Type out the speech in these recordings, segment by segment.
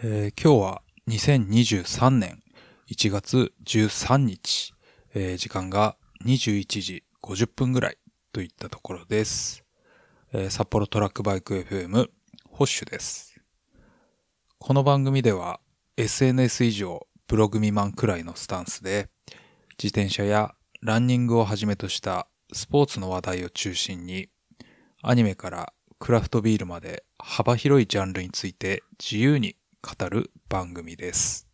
えー今日は2023年1月13日、えー時間が21時50分ぐらいといったところです。えー札幌トラックバイク FM ホッシュです。この番組では SNS 以上ブログ未満くらいのスタンスで自転車やランニングをはじめとしたスポーツの話題を中心にアニメからクラフトビールまで幅広いジャンルについて自由に語る番組です。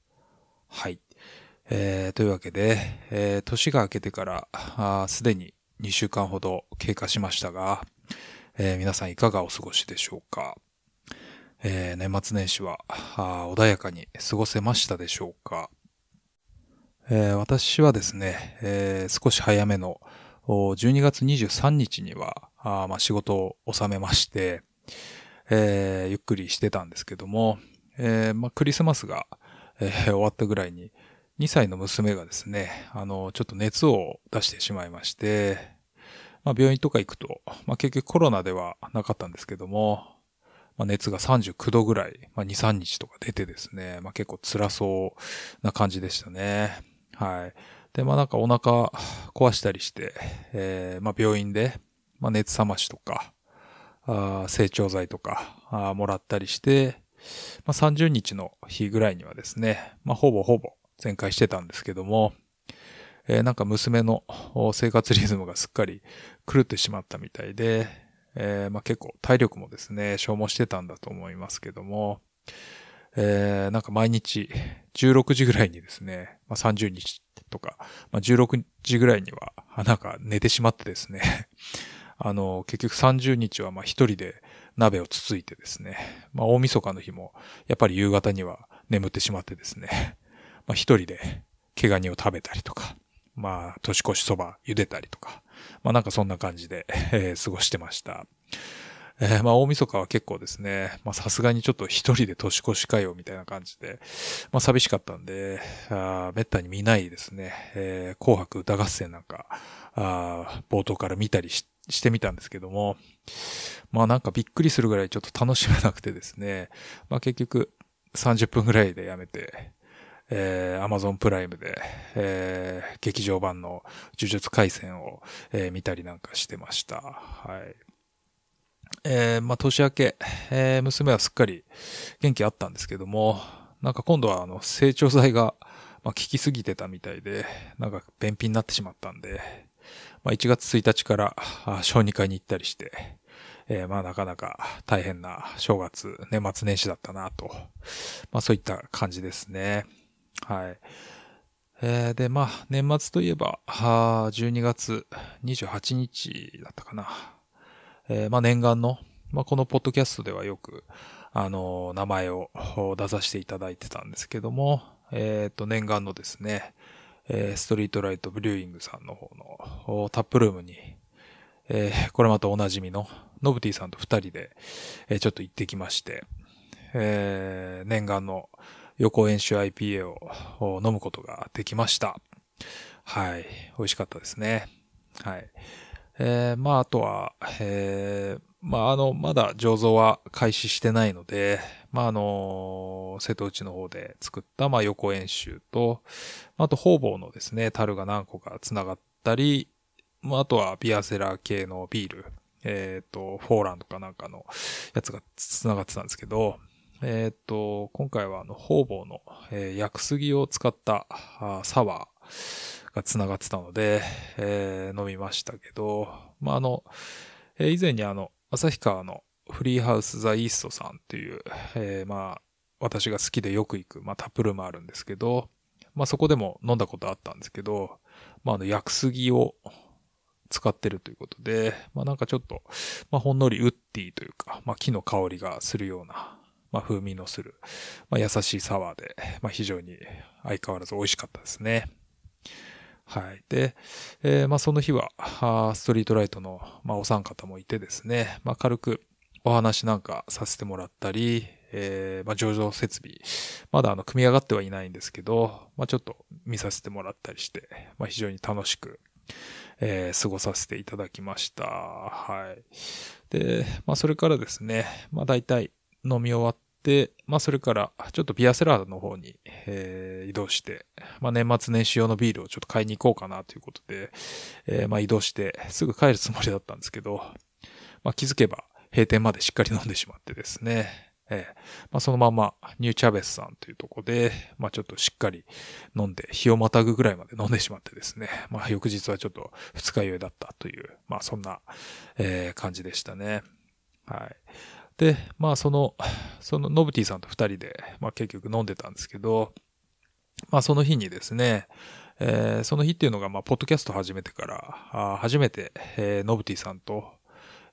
はい。えー、というわけで、えー年が明けてからすでに2週間ほど経過しましたが、えー皆さんいかがお過ごしでしょうか、えー年末年始は穏やかに過ごせましたでしょうか、えー私はですね、えー少し早めの12月23日にはまあ仕事を収めまして、えーゆっくりしてたんですけども、えーまあ、クリスマスが、えー 終わったぐらいに、2歳の娘がですね、あの、ちょっと熱を出してしまいまして、まあ、病院とか行くと、まあ、結局コロナではなかったんですけども、まあ、熱が39度ぐらい、まあ、2、3日とか出てですね、まあ、結構辛そうな感じでしたね。はい。で、まあ、なんかお腹壊したりして、えーまあ、病院で、まあ、熱冷ましとか、あ成長剤とかあもらったりして、まあ、30日の日ぐらいにはですね、まあ、ほぼほぼ全開してたんですけども、えーなんか娘の生活リズムがすっかり狂ってしまったみたいで、えーまあ、結構体力もですね、消耗してたんだと思いますけども、えーなんか毎日16時ぐらいにですね、まあ、30日とか、まあ、16時ぐらいには、なんか寝てしまってですね、あの、結局30日はまあ一人で鍋をつついてですね、まあ大晦日の日もやっぱり夕方には眠ってしまってですね、まあ一人で毛ガニを食べたりとか、まあ年越しそば茹でたりとか、まあなんかそんな感じで、えー過ごしてました。えーまあ大晦日は結構ですね、まあさすがにちょっと一人で年越しかよみたいな感じで、まあ寂しかったんで、あめったに見ないですね、えー紅白歌合戦なんか、あ冒頭から見たりしてしてみたんですけども、まあなんかびっくりするぐらいちょっと楽しめなくてですね、まあ結局30分ぐらいでやめて、えー、Amazon プライムで、えー、劇場版の呪術回戦を、えー見たりなんかしてました。はい。えー、まあ年明け、えー娘はすっかり元気あったんですけども、なんか今度はあの成長剤が、まあ、効きすぎてたみたいで、なんか便秘になってしまったんで、まあ、1月1日から小児科に行ったりして、えーまあなかなか大変な正月、年末年始だったなと。まあそういった感じですね。はい。えーで、まあ年末といえば、あー12月28日だったかな。えーまあ念願の、まあこのポッドキャストではよく、あの名前を出させていただいてたんですけども、えっ、と念願のですね、えーストリートライトブリューイングさんの方のタップルームに、えーこれまたおなじみのノブティさんと二人で、えーちょっと行ってきまして、えー念願の横演習 IPA を飲むことができました。はい。美味しかったですね。はい。えーまあ、あとは、えーまあ、あの、まだ醸造は開始してないので、まあ、あの瀬戸内の方で作った、まあ、横演習と、あと、方々のですね、樽が何個か繋がったり、まあ、あとはビアセラー系のビール、えっ、と、フォーランドかなんかのやつが繋がってたんですけど、えっ、と、今回はあの、方々の、えー薬杉を使ったあサワーが繋がってたので、えー飲みましたけど、まあ、あの、え以前にあの、旭川のフリーハウスザイーストさんっていう、えーまあ、私が好きでよく行く、まあ、タップルームあるんですけど、まあ、そこでも飲んだことあったんですけど、まあ、あの、薬杉を使ってるということで、まあ、なんかちょっと、まあ、ほんのりウッディというか、まあ、木の香りがするような、まあ、風味のする、まあ、優しいサワーで、まあ、非常に相変わらず美味しかったですね。はい。で、えーまあその日は、ストリートライトの、まあお三方もいてですね、まあ軽くお話なんかさせてもらったり、えーまあ上場設備、まだあの組み上がってはいないんですけど、まあちょっと見させてもらったりして、まあ非常に楽しく、えー過ごさせていただきました。はい。で、まあそれからですね、まあ大体飲み終わっで、まあそれからちょっとビアセラーの方に、えー、移動して、まあ年末年始用のビールをちょっと買いに行こうかなということで、えー、まあ移動してすぐ帰るつもりだったんですけど、まあ気づけば閉店までしっかり飲んでしまってですね、えー、まあそのままニューチャベスさんというとこで、まあちょっとしっかり飲んで日をまたぐぐらいまで飲んでしまってですね、まあ翌日はちょっと二日酔いだったという、まあそんな、えー、感じでしたね。はい。で、まあその、そのノブティさんと二人で、まあ結局飲んでたんですけど、まあその日にですね、えー、その日っていうのが、まあ、ポッドキャスト始めてから、あ初めて、えー、ノブティさんと、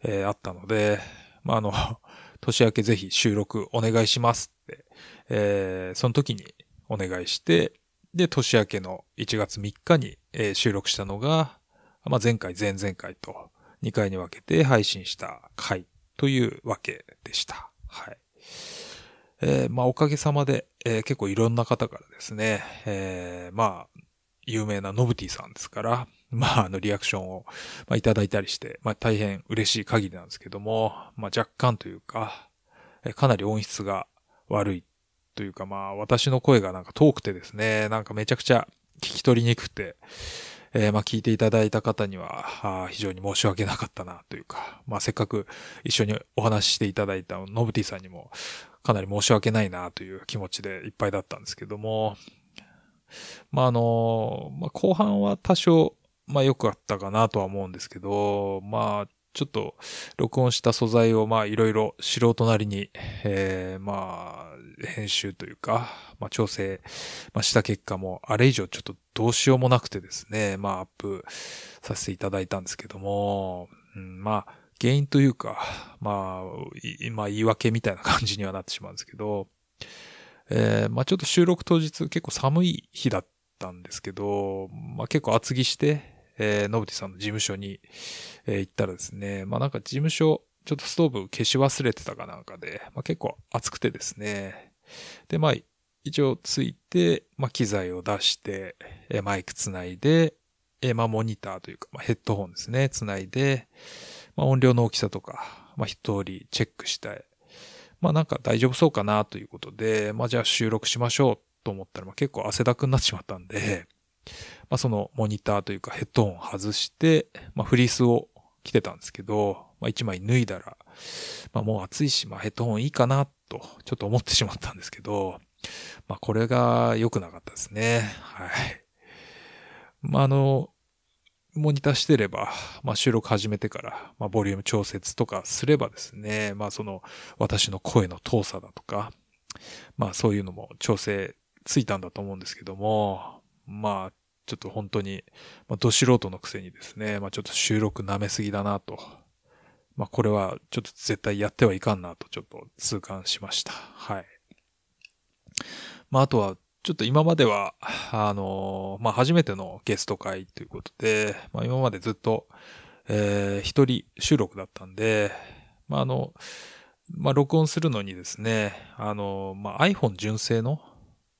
えー、会ったので、まあ、あの、年明けぜひ収録お願いしますって、えー、その時にお願いして、で、年明けの1月3日に、えー、収録したのが、まあ、前回、前々回と2回に分けて配信した回というわけでした。はい。えー、まあ、おかげさまで、えー、結構いろんな方からですね、えー、まあ、有名なノブティさんですから、まあ、あの、リアクションを、まあ、いただいたりして、まあ、大変嬉しい限りなんですけども、まあ、若干というか、かなり音質が悪いというか、まあ、私の声がなんか遠くてですね、なんかめちゃくちゃ聞き取りにくくて、えー、まあ聞いていただいた方には、非常に申し訳なかったなというか、まあせっかく一緒にお話ししていただいたノブティさんにもかなり申し訳ないなという気持ちでいっぱいだったんですけども、まああの、まあ後半は多少、まあ良くあったかなとは思うんですけど、まあちょっと録音した素材をまあいろいろ素人なりに、えー、まあ編集というか、まあ調整、まあ、した結果もあれ以上ちょっとどうしようもなくてですね、まあアップさせていただいたんですけども、うん、まあ原因というか、まあ、まあ言い訳みたいな感じにはなってしまうんですけど、えー、まあちょっと収録当日結構寒い日だったたんですけど、まあ結構厚着して、えー、のぶてさんの事務所に、えー、行ったらですね、まあなんか事務所、ちょっとストーブ消し忘れてたかなんかで、まあ結構暑くてですね。で、まあ一応ついて、まあ機材を出して、え、マイクつないで、え、まあモニターというか、まあヘッドホンですね、つないで、まあ音量の大きさとか、まあ一通りチェックして、まあなんか大丈夫そうかなということで、まあじゃあ収録しましょうと思ったら、まあ結構汗だくになってしまったんで、まあ、そのモニターというかヘッドホン外して、まあ、フリースを着てたんですけど、まあ、一枚脱いだら、まあ、もう暑いし、まあ、ヘッドホンいいかなと、ちょっと思ってしまったんですけど、まあ、これが良くなかったですね。はい。まあ、あの、モニターしてれば、まあ、収録始めてから、まあ、ボリューム調節とかすればですね、まあ、その、私の声の遠さだとか、まあ、そういうのも調整ついたんだと思うんですけども、まあ、ちょっと本当に、まあ、ど素人のくせにですね、まあちょっと収録舐めすぎだなと。まあこれはちょっと絶対やってはいかんなとちょっと痛感しました。はい。まああとは、ちょっと今までは、あのまあ初めてのゲスト会ということで、まあ今までずっと、えー、一人収録だったんで、まああの、まあ録音するのにですね、あのまあ iPhone 純正の、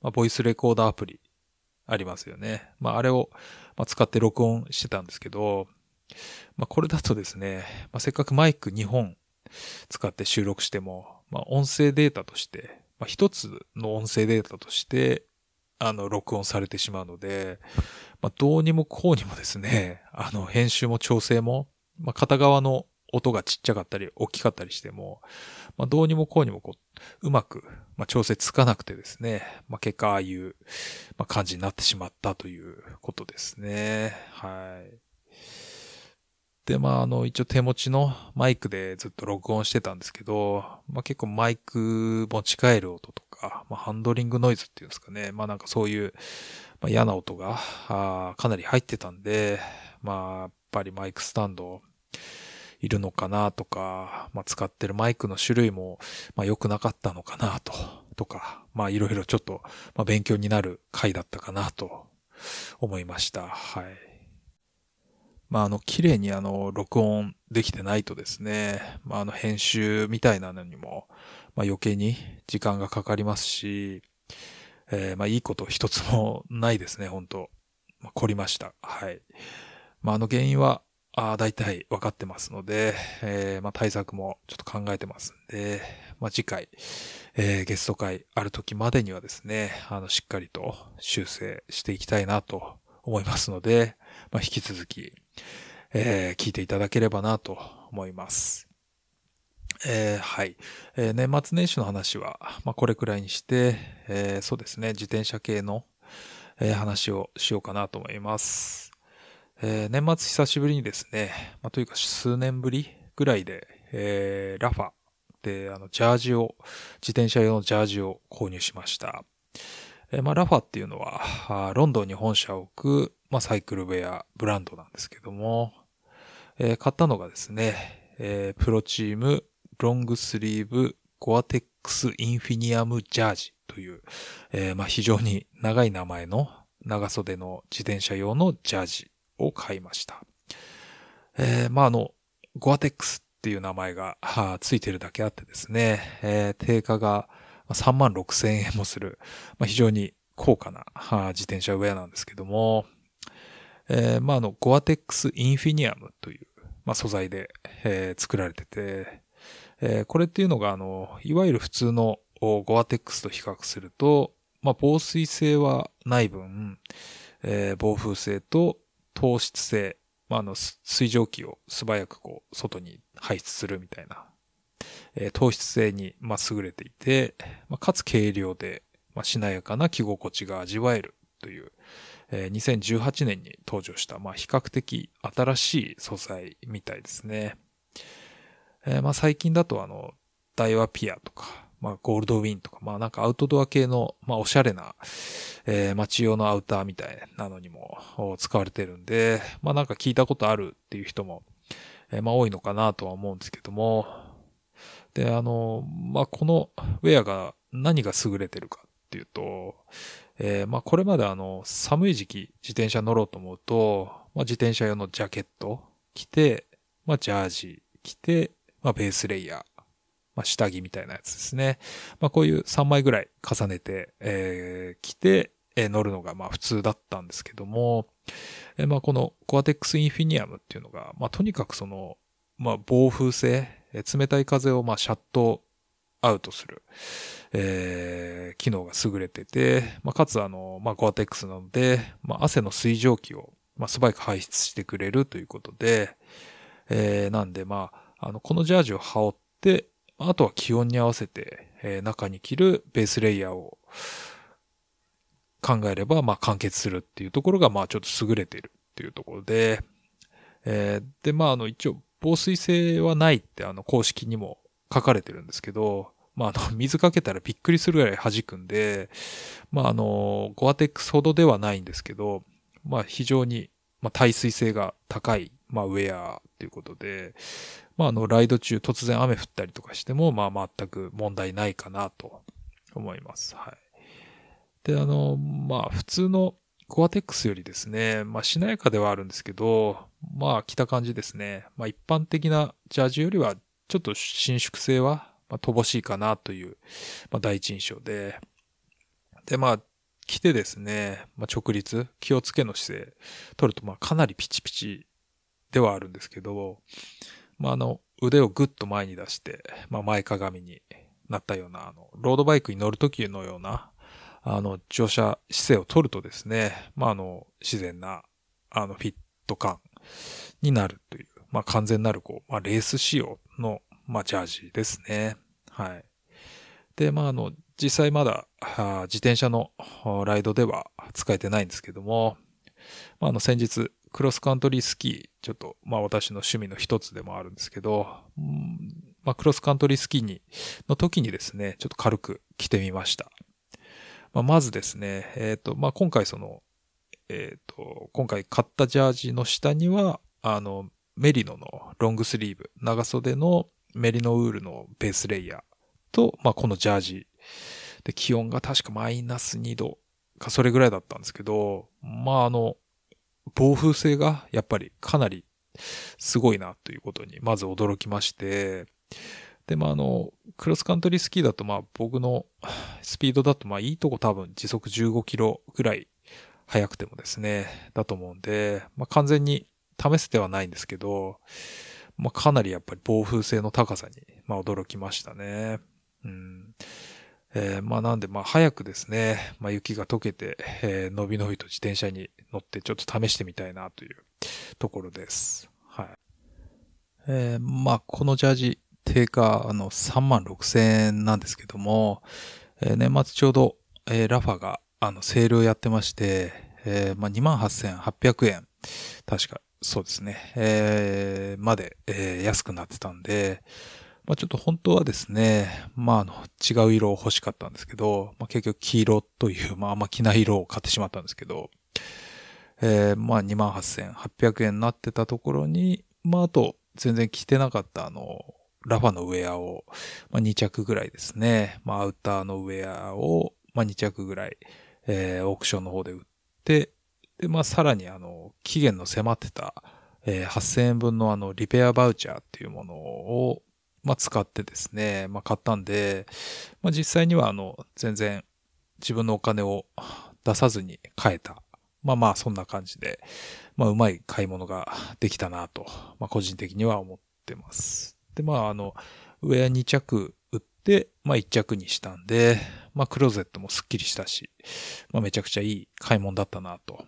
まあ、ボイスレコーダーアプリありますよね。まあ、あれを、ま使って録音してたんですけど、まあ、これだとですね、まあ、せっかくマイク2本使って収録しても、まあ、音声データとして、まあ、一つの音声データとして、あの、録音されてしまうので、まあ、どうにもこうにもですね、あの、編集も調整も、まあ、片側の音がちっちゃかったり、大きかったりしても、まあ、どうにもこうにもこう、うまく、まあ、調整つかなくてですね、まあ、結果ああいう、まあ、感じになってしまったということですね。はい。で、まあ、あの、一応手持ちのマイクでずっと録音してたんですけど、まあ結構マイク持ち帰る音とか、まあハンドリングノイズっていうんですかね。まあなんかそういう、まあ、嫌な音があかなり入ってたんで、まあやっぱりマイクスタンドいるのかなとか、まあ、使ってるマイクの種類も、まあ、良くなかったのかなと、とか、まあ、いろいろちょっと、まあ、勉強になる回だったかなと思いました。はい。まあ、あの、綺麗にあの、録音できてないとですね、まあ、あの、編集みたいなのにも、まあ、余計に時間がかかりますし、えー、まあ、いいこと一つもないですね、本当まあ、凝りました。はい。まあ、あの原因は、あ大体分かってますので、えー、まあ、対策もちょっと考えてますんで、まあ、次回、えー、ゲスト会ある時までにはですね、あの、しっかりと修正していきたいなと思いますので、まあ、引き続き、えー、聞いていただければなと思います。えー、はい、えー、年末年始の話は、まあ、これくらいにして、えー、そうですね、自転車系の、えー、話をしようかなと思います。えー、年末久しぶりにですね、まあ、というか数年ぶりぐらいで、えー、ラファで、あの、ジャージを、自転車用のジャージを購入しました。えー、まあ、ラファっていうのは、ロンドンに本社を置く、まあ、サイクルウェアブランドなんですけども、えー、買ったのがですね、えー、プロチームロングスリーブゴアテックスインフィニアムジャージという、えー、まあ非常に長い名前の長袖の自転車用のジャージを買いました。えー、まああの、ゴアテックスっていう名前が、は あ、ついてるだけあってですね、えー、定価が3万6千円もする、まあ、非常に高価な、自転車ウェアなんですけども、えー、まああの、ゴアテックスインフィニアムという、まあ、素材で、えー、作られてて、えー、これっていうのが、あの、いわゆる普通のゴアテックスと比較すると、まあ、防水性はない分、えー、防風性と糖質性、まあ、あの、水蒸気を素早くこう、外に排出するみたいな、えー、糖質性に、まあ、優れていて、まあ、かつ軽量で、まあ、しなやかな着心地が味わえるという、えー、2018年に登場した、まあ、比較的新しい素材みたいですね。えー、まあ最近だとあの、ダイワピアとか、まあゴールドウィンとか、まあなんかアウトドア系の、まあおしゃれな、えー、街用のアウターみたいなのにも使われてるんで、まあなんか聞いたことあるっていう人も、えー、まあ多いのかなとは思うんですけども、で、あの、まあこのウェアが何が優れてるかっていうと、えー、まあこれまであの、寒い時期自転車乗ろうと思うと、まあ自転車用のジャケット着て、まあジャージ着て、まあ、ベースレイヤー、まあ、下着みたいなやつですね。まあ、こういう3枚ぐらい重ねて、えー、着て、えー、乗るのが、まあ、普通だったんですけども、えー、まあ、このコアテックスインフィニアムっていうのが、まあ、とにかくその、まあ、防風性、えー、冷たい風を、まあ、シャットアウトする、えー、機能が優れてて、まあ、かつあの、まあ、ゴアテックスなので、まあ、汗の水蒸気を、まあ、素早く排出してくれるということで、えー、なんで、まあ、あの、このジャージを羽織って、あとは気温に合わせて、えー、中に着るベースレイヤーを考えれば、まあ、完結するっていうところが、まあ、ちょっと優れてるっていうところで、えー、で、まあ、あの、一応、防水性はないって、あの、公式にも書かれてるんですけど、まあ、あの、水かけたらびっくりするぐらい弾くんで、まあ、あの、ゴアテックスほどではないんですけど、まあ、非常に、まあ、耐水性が高い、まあ、ウェアっていうことで、まあ、あの、ライド中突然雨降ったりとかしても、まあ、全く問題ないかなと思います。はい。で、あの、まあ、普通のコアテックスよりですね、まあ、しなやかではあるんですけど、まあ、着た感じですね。まあ、一般的なジャージよりは、ちょっと伸縮性は、まあ、乏しいかなという、まあ、第一印象で、で、まあ、着てですね、まあ、直立、気をつけの姿勢、取ると、まあ、かなりピチピチではあるんですけど、まあ、あの、腕をぐっと前に出して、まあ、前かがみになったような、あの、ロードバイクに乗るときのような、あの、乗車姿勢を取るとですね、まあ、あの、自然な、あの、フィット感になるという、まあ、完全なる、こう、まあ、レース仕様の、まあ、ジャージですね。はい。で、まあ、あの、実際まだ、自転車のライドでは使えてないんですけども、まあ、あの、先日、クロスカントリースキー、ちょっと、まあ私の趣味の一つでもあるんですけど、まあクロスカントリースキーに、の時にですね、ちょっと軽く着てみました。まあまずですね、えっ、ー、と、まあ今回その、えっ、ー、と、今回買ったジャージの下には、あの、メリノのロングスリーブ、長袖のメリノウールのベースレイヤーと、まあこのジャージ。で、気温が確かマイナス2度かそれぐらいだったんですけど、まああの、暴風性がやっぱりかなりすごいなということにまず驚きまして、で、まあ、の、クロスカントリースキーだと、まあ、僕のスピードだと、まあ、いいとこ多分時速15キロぐらい速くてもですね、だと思うんで、まあ、完全に試せてはないんですけど、まあ、かなりやっぱり防風性の高さに、まあ、驚きましたね。うん。えー、まあなんで、まあ早くですね、まあ雪が溶けて、えー、のびのびと自転車に乗ってちょっと試してみたいなというところです。はい。えー、まあこのジャージ、定価、あの、3万6千円なんですけども、えー、年末ちょうど、えー、ラファが、あの、セールをやってまして、えー、まあ28,800円。確か、そうですね。えー、まで、えー、安くなってたんで、まあちょっと本当はですね、まああの、違う色を欲しかったんですけど、まあ結局黄色という、まああんま着ない色を買ってしまったんですけど、えー、まあ28,800円になってたところに、まああと全然着てなかったあの、ラファのウェアを、まあ2着ぐらいですね、まあアウターのウェアを、まあ2着ぐらい、えー、オークションの方で売って、で、まあさらにあの、期限の迫ってた、えー、8000円分のあの、リペアバウチャーっていうものを、まあ、使ってですね、まあ、買ったんで、まあ、実際にはあの、全然自分のお金を出さずに買えた。まあまあ、そんな感じで、まあ、うまい買い物ができたなと、まあ、個人的には思ってます。で、まあ、あの、ウェア2着売って、まあ、1着にしたんで、まあ、クローゼットもスッキリしたし、まあ、めちゃくちゃいい買い物だったなと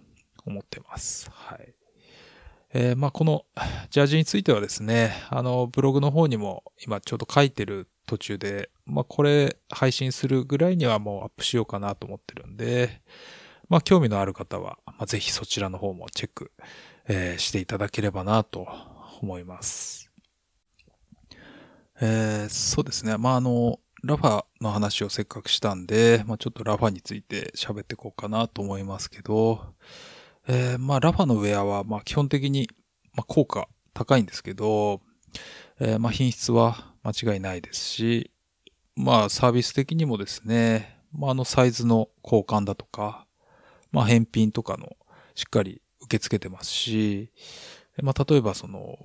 思ってます。はい。えー、まあこのジャージについてはですね、あの、ブログの方にも今ちょうど書いてる途中で、まあこれ配信するぐらいにはもうアップしようかなと思ってるんで、まあ興味のある方は、まあ、ぜひそちらの方もチェック、えー、していただければなと思います。えー、そうですね。まああの、ラファの話をせっかくしたんで、まあちょっとラファについて喋っていこうかなと思いますけど、えー、まあ、ラファのウェアは、まあ、基本的に、まあ、効果高いんですけど、えー、まあ、品質は間違いないですし、まあ、サービス的にもですね、まあ、あの、サイズの交換だとか、まあ、返品とかの、しっかり受け付けてますし、まあ、例えばその、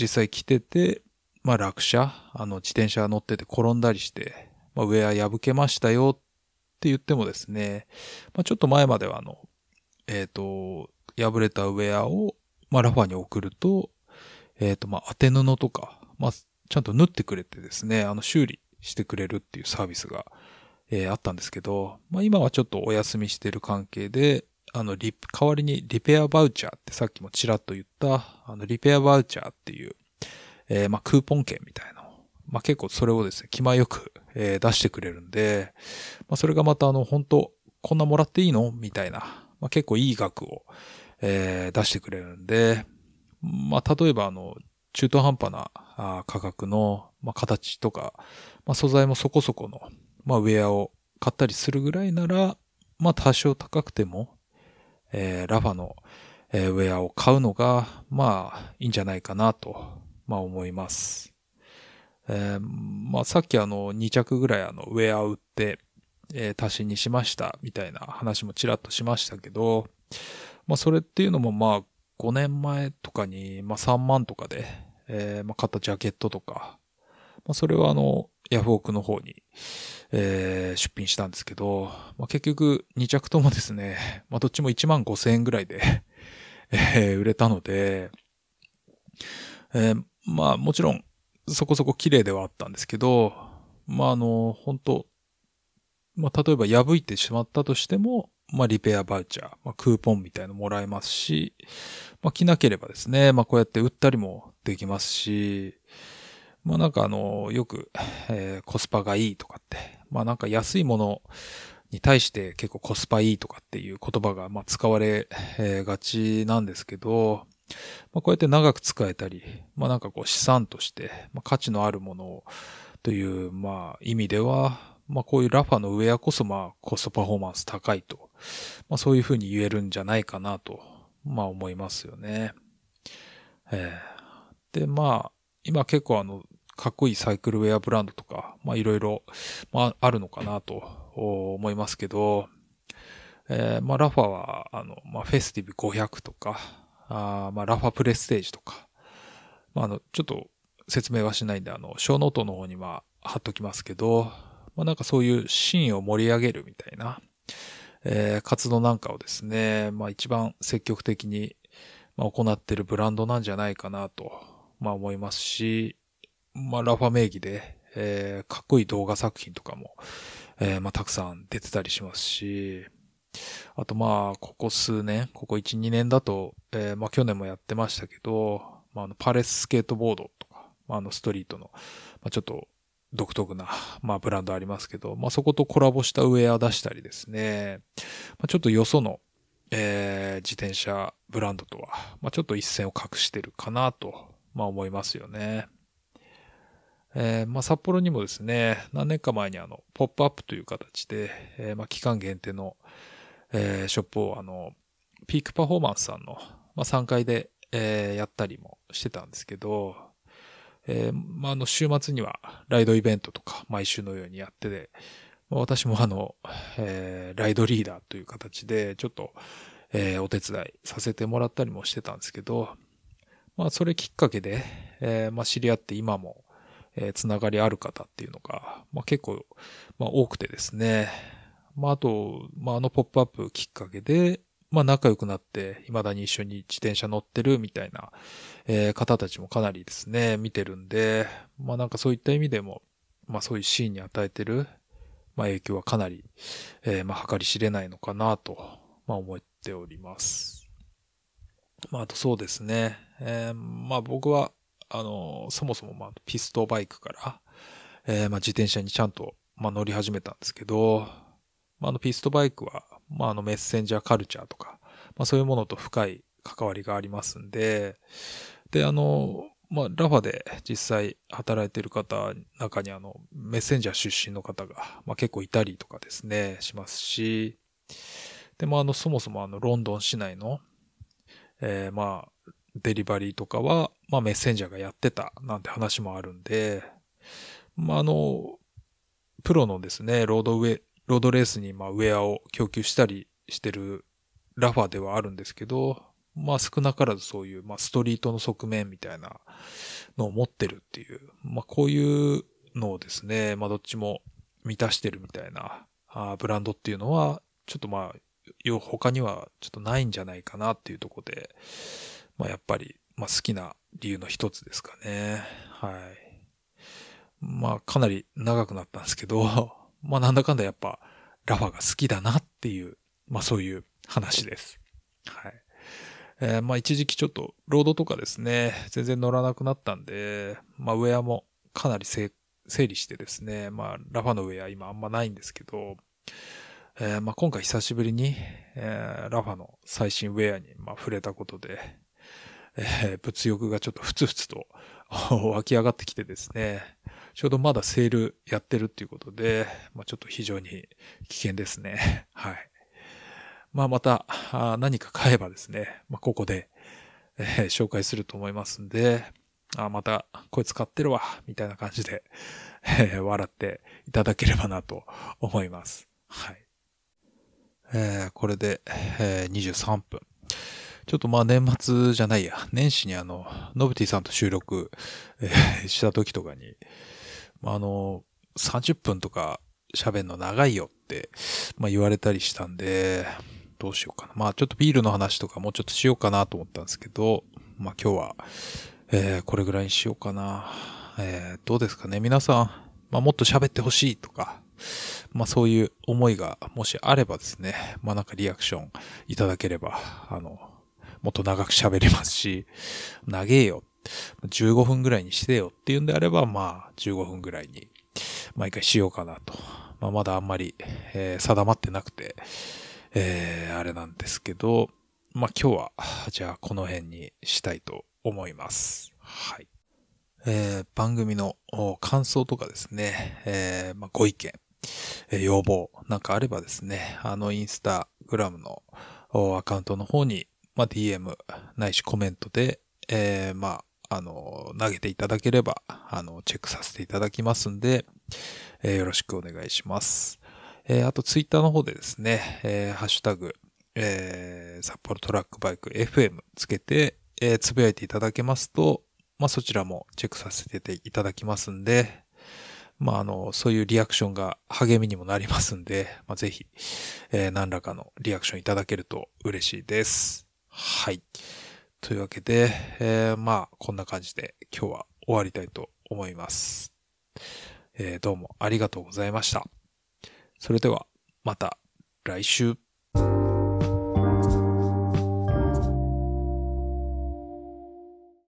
実際着てて、まあ、落車、あの、自転車乗ってて転んだりして、まあ、ウェア破けましたよって言ってもですね、まあ、ちょっと前まではあの、えっ、ー、と、破れたウェアを、まあ、ラファに送ると、えっ、ー、と、まあ、当て布とか、まあ、ちゃんと縫ってくれてですね、あの、修理してくれるっていうサービスが、えー、あったんですけど、まあ、今はちょっとお休みしてる関係で、あの、リ、代わりにリペアバウチャーってさっきもちらっと言った、あの、リペアバウチャーっていう、えー、まあ、クーポン券みたいなまあ、結構それをですね、気前よく、えー、出してくれるんで、まあ、それがまたあの、本当こんなもらっていいの？みたいな、まあ、結構いい額を、えー、出してくれるんで、まあ、例えばあの、中途半端な価格の、まあ、形とか、まあ、素材もそこそこの、まあ、ウェアを買ったりするぐらいなら、まあ、多少高くても、えー、ラファの、えー、ウェアを買うのが、まあ、いいんじゃないかなと、まあ、思います。えー、まあ、さっきあの、2着ぐらいあの、ウェアを売って、えー、足しにしましたみたいな話もちらっとしましたけど、まあそれっていうのもまあ5年前とかに、まあ3万とかで、えー、まあ買ったジャケットとか、まあそれはあの、ヤフオクの方に、えー、出品したんですけど、まあ結局2着ともですね、まあどっちも1万5千円ぐらいで えー、売れたので、えー、まあもちろんそこそこ綺麗ではあったんですけど、まああの、本当まあ、例えば破いてしまったとしても、まあ、リペアバウチャー、まあ、クーポンみたいのもらえますし、まあ、着なければですね、まあ、こうやって売ったりもできますし、まあ、なんかあの、よく、えー、コスパがいいとかって、まあ、なんか安いものに対して結構コスパいいとかっていう言葉が、まあ、使われ、えー、がちなんですけど、まあ、こうやって長く使えたり、まあ、なんかこう資産として、まあ、価値のあるものをという、まあ、意味では、まあこういうラファのウェアこそまあコストパフォーマンス高いと、まあそういうふうに言えるんじゃないかなと、まあ思いますよね。えー、で、まあ今結構あの、かっこいいサイクルウェアブランドとか、まあいろいろ、まああるのかなと思いますけど、えー、まあラファは、あの、まあフェスティブ500とか、あまあラファプレステージとか、まああの、ちょっと説明はしないんで、あの、ショーノートの方には貼っときますけど、まあなんかそういうシーンを盛り上げるみたいな、えー、活動なんかをですね、まあ一番積極的に、ま、行ってるブランドなんじゃないかなと、まあ思いますし、まあラファ名義で、えー、かっこいい動画作品とかも、えー、まあたくさん出てたりしますし、あとまあ、ここ数年、ここ1、2年だと、えー、まあ去年もやってましたけど、まああの、パレススケートボードとか、まああの、ストリートの、まあちょっと独特な、まあブランドありますけど、まあそことコラボしたウェア出したりですね、まあちょっとよその、えー、自転車ブランドとは、まあちょっと一線を画してるかなと、まあ思いますよね。えー、まあ、札幌にもですね、何年か前にあの、ポップアップという形で、えー、まあ、期間限定の、えー、ショップをあの、ピークパフォーマンスさんの、まあ、3階で、えー、やったりもしてたんですけど、えー、まあ、あの、週末にはライドイベントとか毎週のようにやってて、まあ、私もあの、えー、ライドリーダーという形で、ちょっと、えー、お手伝いさせてもらったりもしてたんですけど、まあ、それきっかけで、えー、まあ、知り合って今も、えー、つながりある方っていうのが、まあ、結構、まあ、多くてですね。まあ、あと、まあ、あのポップアップきっかけで、まあ、仲良くなって、未だに一緒に自転車乗ってるみたいな、えー、方たちもかなりですね、見てるんで、まあ、なんかそういった意味でも、まあ、そういうシーンに与えてる、まあ、影響はかなり、えー、まあ、計り知れないのかなと、まあ、思っております。まあ、あとそうですね。えー、まあ、僕は、あの、そもそもまあピストバイクから、えー、まあ自転車にちゃんと、まあ、乗り始めたんですけど、まあ、あのピストバイクは、まあ、あのメッセンジャーカルチャーとか、まあ、そういうものと深い関わりがありますんで、で、あの、まあ、ラファで実際働いてる方、中にあの、メッセンジャー出身の方が、まあ、結構いたりとかですね、しますし、で、まあ、あの、そもそもあの、ロンドン市内の、えー、まあ、デリバリーとかは、まあメッセンジャーがやってたなんて話もあるんで、まああの、プロのですね、ロードウェイ、ロードレースにまあウェアを供給したりしてるラファではあるんですけど、まあ少なからずそういう、まあストリートの側面みたいなのを持ってるっていう、まあこういうのをですね、まあどっちも満たしてるみたいなあブランドっていうのは、ちょっとまあ、他にはちょっとないんじゃないかなっていうとこで、まあやっぱり、まあ好きな理由の一つですかね。はい。まあかなり長くなったんですけど、まあなんだかんだやっぱラファが好きだなっていう、まあそういう話です。はい。えー、まあ一時期ちょっとロードとかですね、全然乗らなくなったんで、まあウェアもかなり整理してですね、まあラファのウェア今あんまないんですけど、えー、まあ今回久しぶりに、えー、ラファの最新ウェアにまあ触れたことで、えー、物欲がちょっとふつふつと 湧き上がってきてですね、ちょうどまだセールやってるっていうことで、まあ、ちょっと非常に危険ですね。はい。まあまた何か買えばですね、まあ、ここで、えー、紹介すると思いますんで、あまたこいつ買ってるわ、みたいな感じで、えー、笑っていただければなと思います。はい。えー、これで、えー、23分。ちょっとまあ年末じゃないや、年始にあの、ノブティさんと収録、えー、した時とかに、まあ、あの、30分とか喋るの長いよって、まあ言われたりしたんで、どうしようかな。まあちょっとビールの話とかもうちょっとしようかなと思ったんですけど、まあ今日は、えー、これぐらいにしようかな。えー、どうですかね皆さん、まあもっと喋ってほしいとか、まあそういう思いがもしあればですね、まあなんかリアクションいただければ、あの、もっと長く喋れますし、長えよ。15分ぐらいにしてよっていうんであれば、まあ、15分ぐらいに毎回しようかなと。まあ、まだあんまり、えー、定まってなくて、えー、あれなんですけど、まあ今日は、じゃあこの辺にしたいと思います。はい。えー、番組の感想とかですね、えー、まあ、ご意見、えー、要望なんかあればですね、あのインスタグラムのアカウントの方にまあ、DM ないしコメントで、えー、まあ、あの、投げていただければ、あの、チェックさせていただきますんで、えー、よろしくお願いします。えー、あと、ツイッターの方でですね、えー、ハッシュタグ、えー、札幌トラックバイク FM つけて、えー、つぶやいていただけますと、まあ、そちらもチェックさせていただきますんで、まあ、あの、そういうリアクションが励みにもなりますんで、まあ、ぜひ、えー、何らかのリアクションいただけると嬉しいです。はい。というわけで、えー、まあ、こんな感じで今日は終わりたいと思います。えー、どうもありがとうございました。それでは、また来週。